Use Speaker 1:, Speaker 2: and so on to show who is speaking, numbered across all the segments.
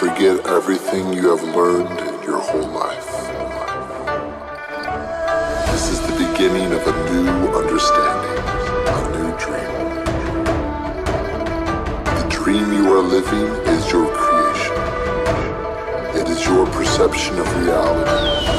Speaker 1: Forget everything you have learned in your whole life. This is the beginning of a new understanding, a new dream. The dream you are living is your creation. It is your perception of reality.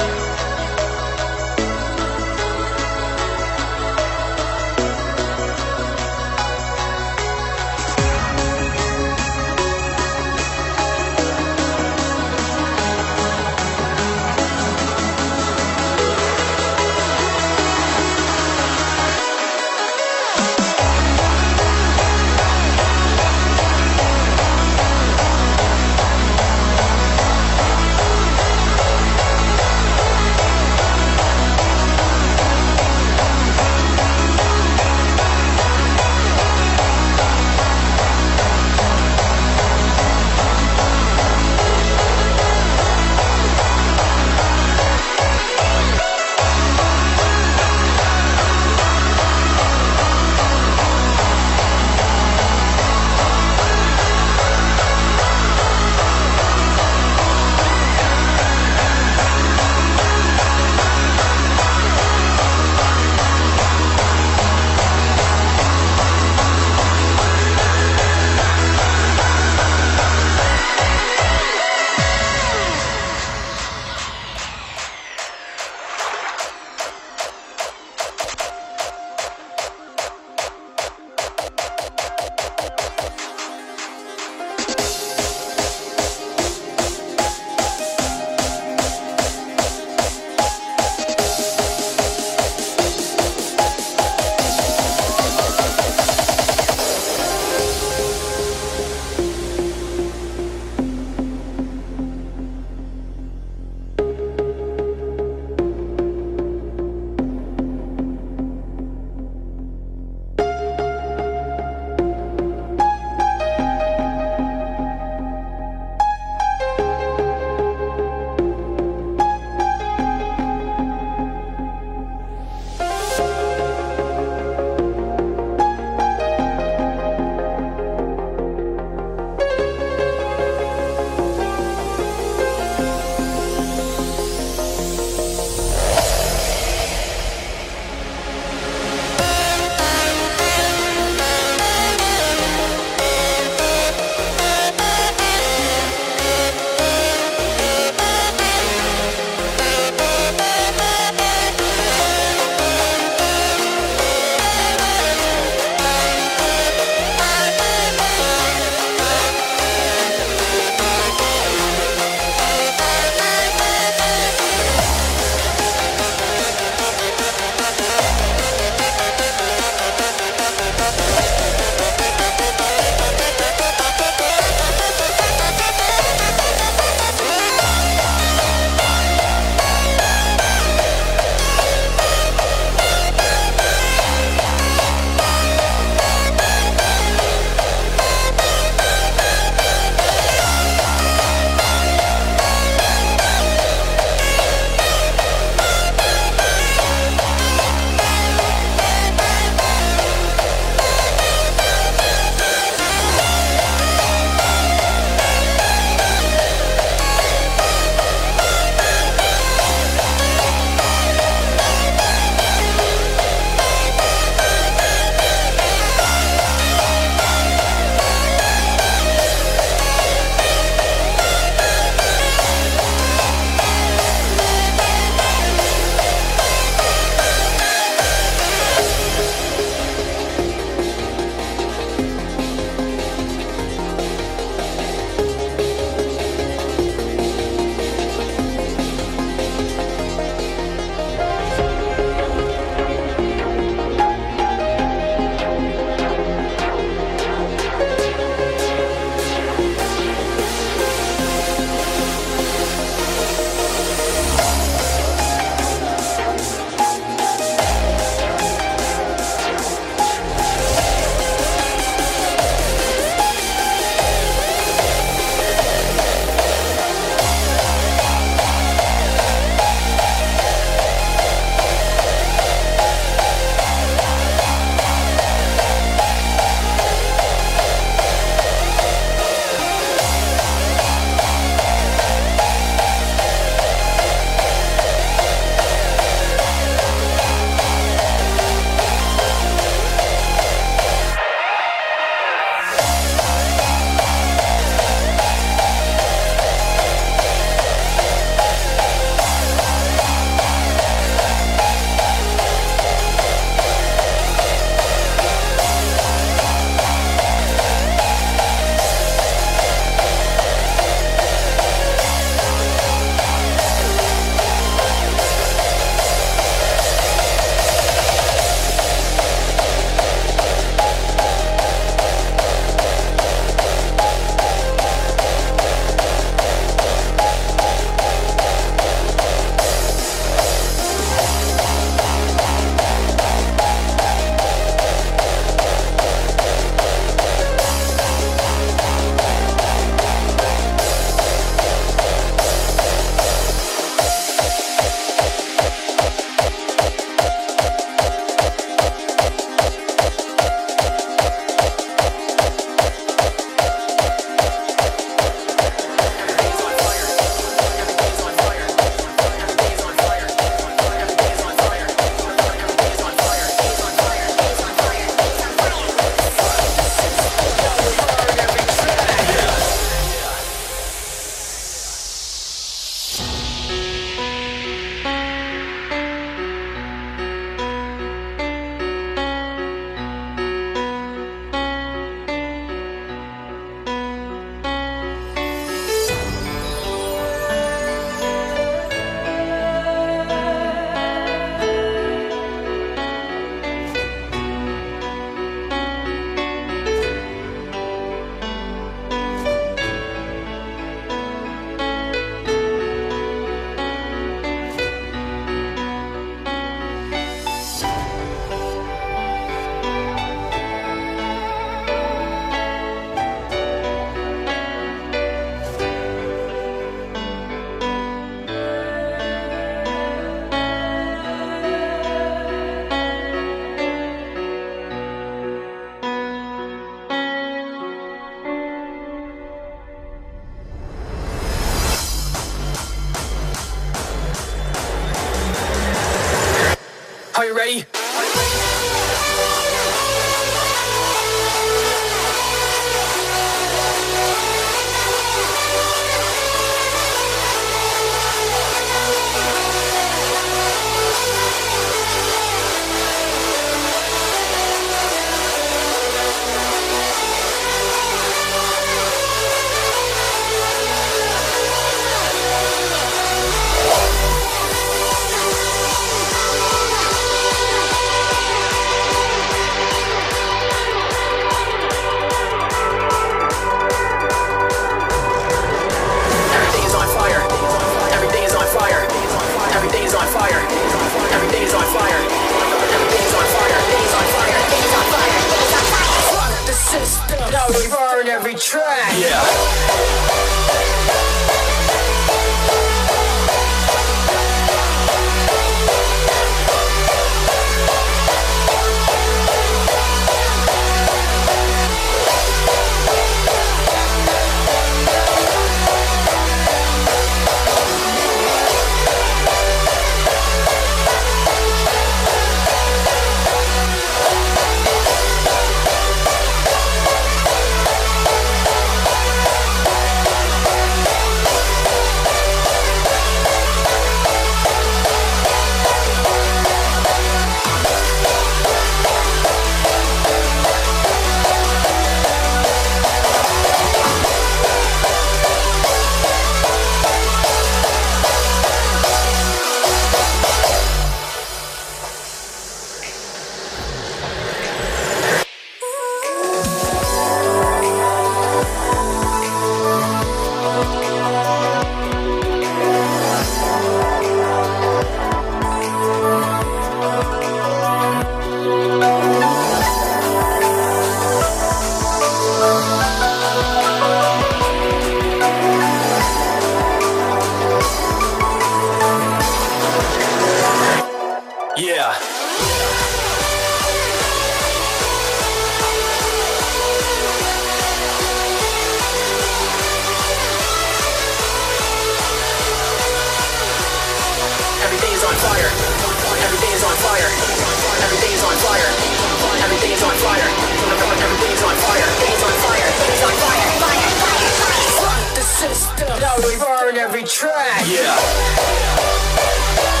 Speaker 1: back. Yeah.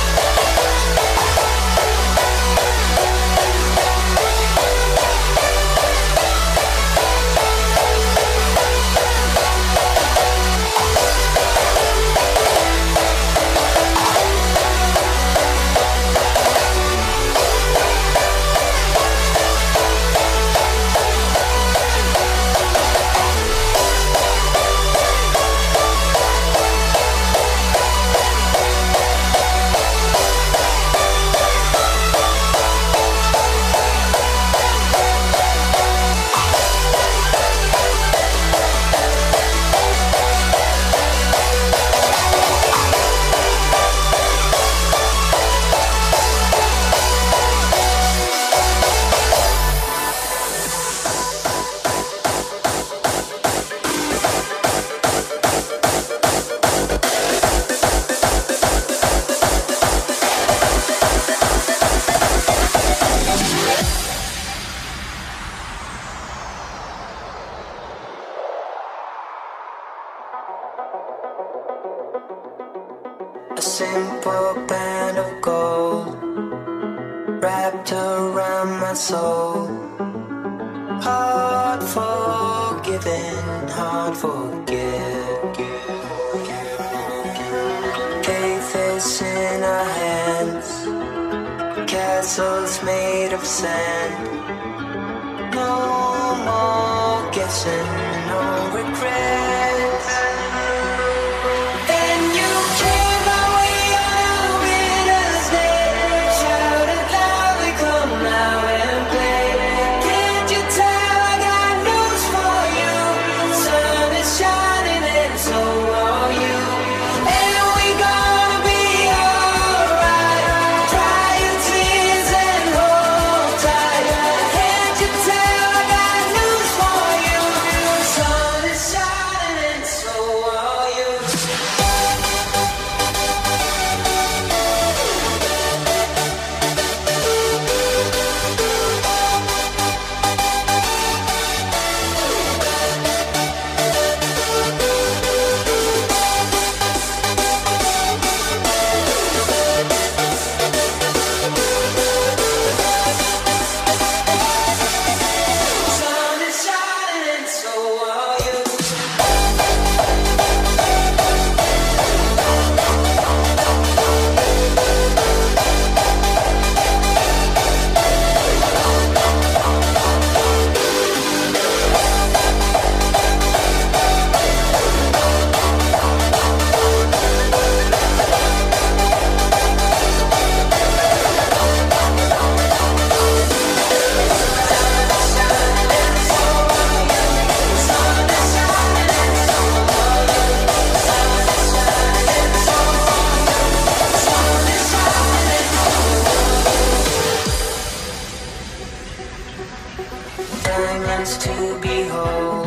Speaker 1: silence to
Speaker 2: behold.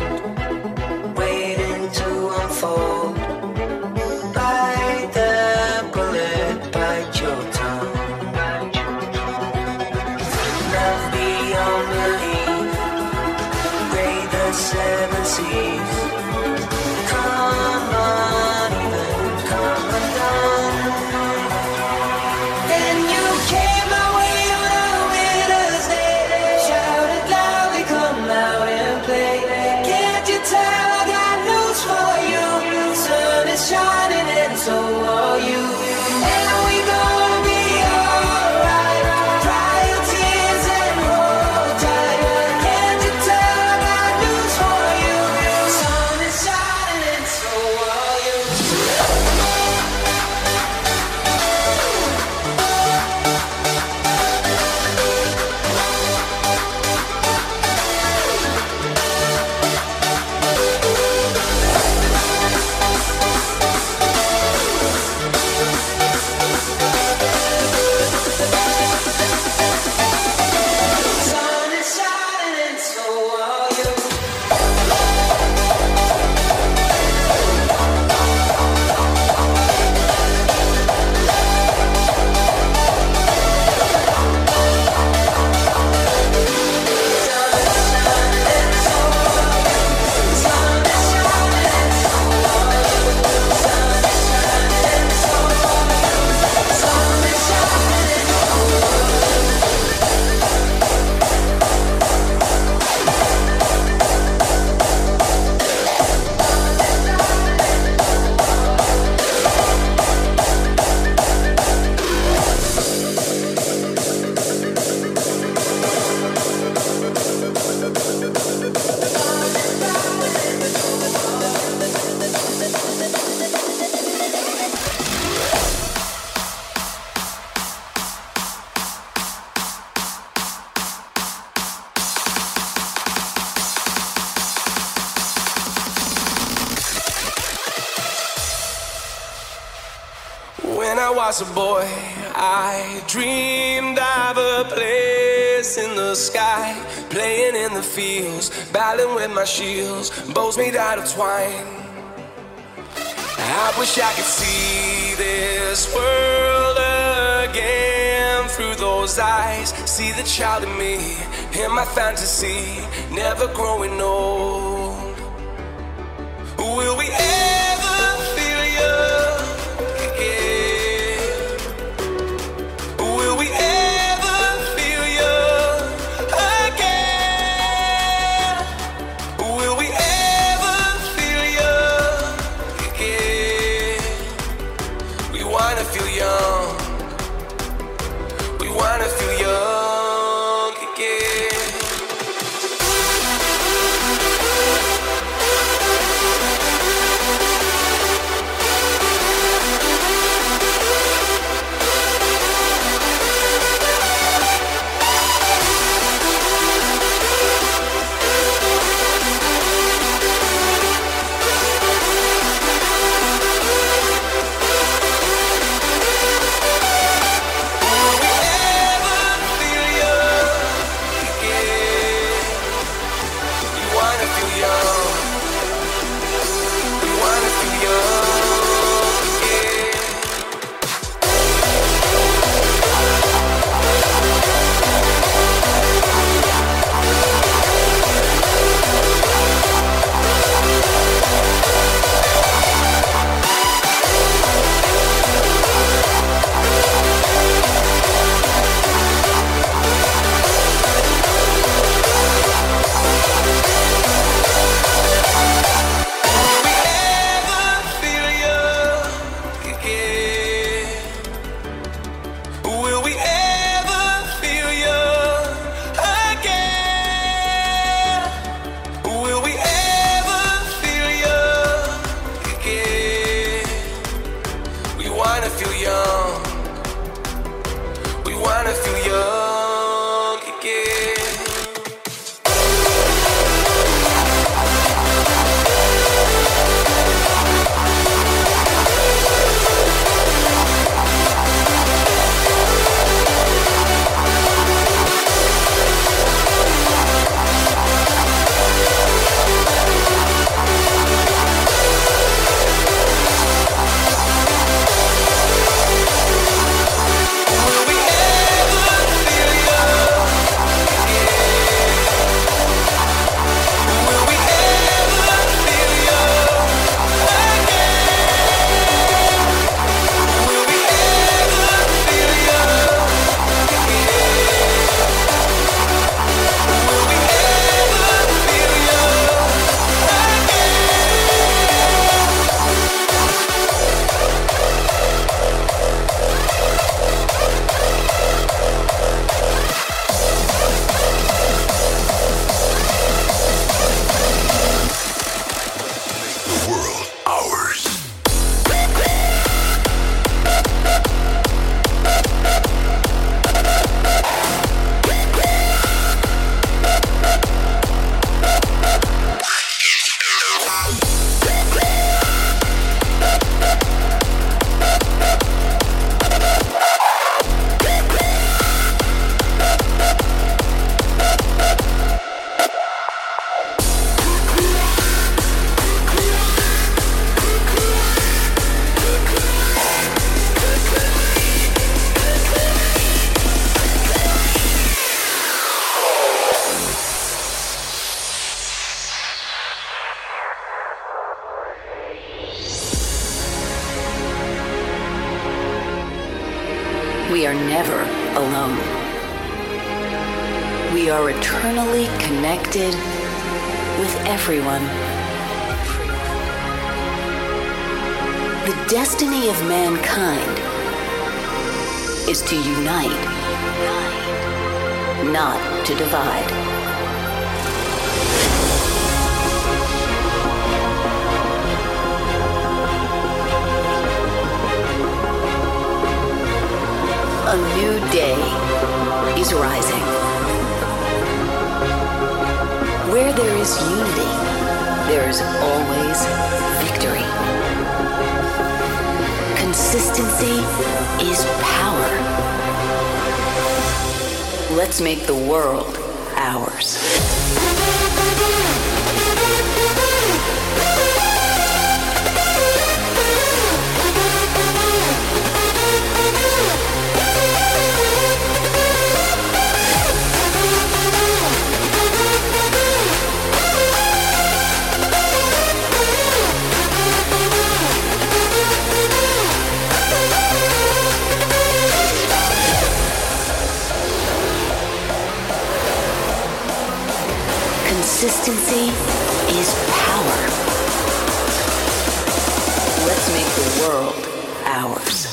Speaker 2: with my shields, bows made out of twine. I wish I could see this world again through those eyes. See the child in me, in my fantasy, never growing old.
Speaker 3: connected with everyone. The destiny of mankind is to unite, not to divide. A new day is rising. Where there is unity, there is always victory. Consistency is power. Let's make the world ours. Consistency is power. Let's make the world ours.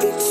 Speaker 4: sticks.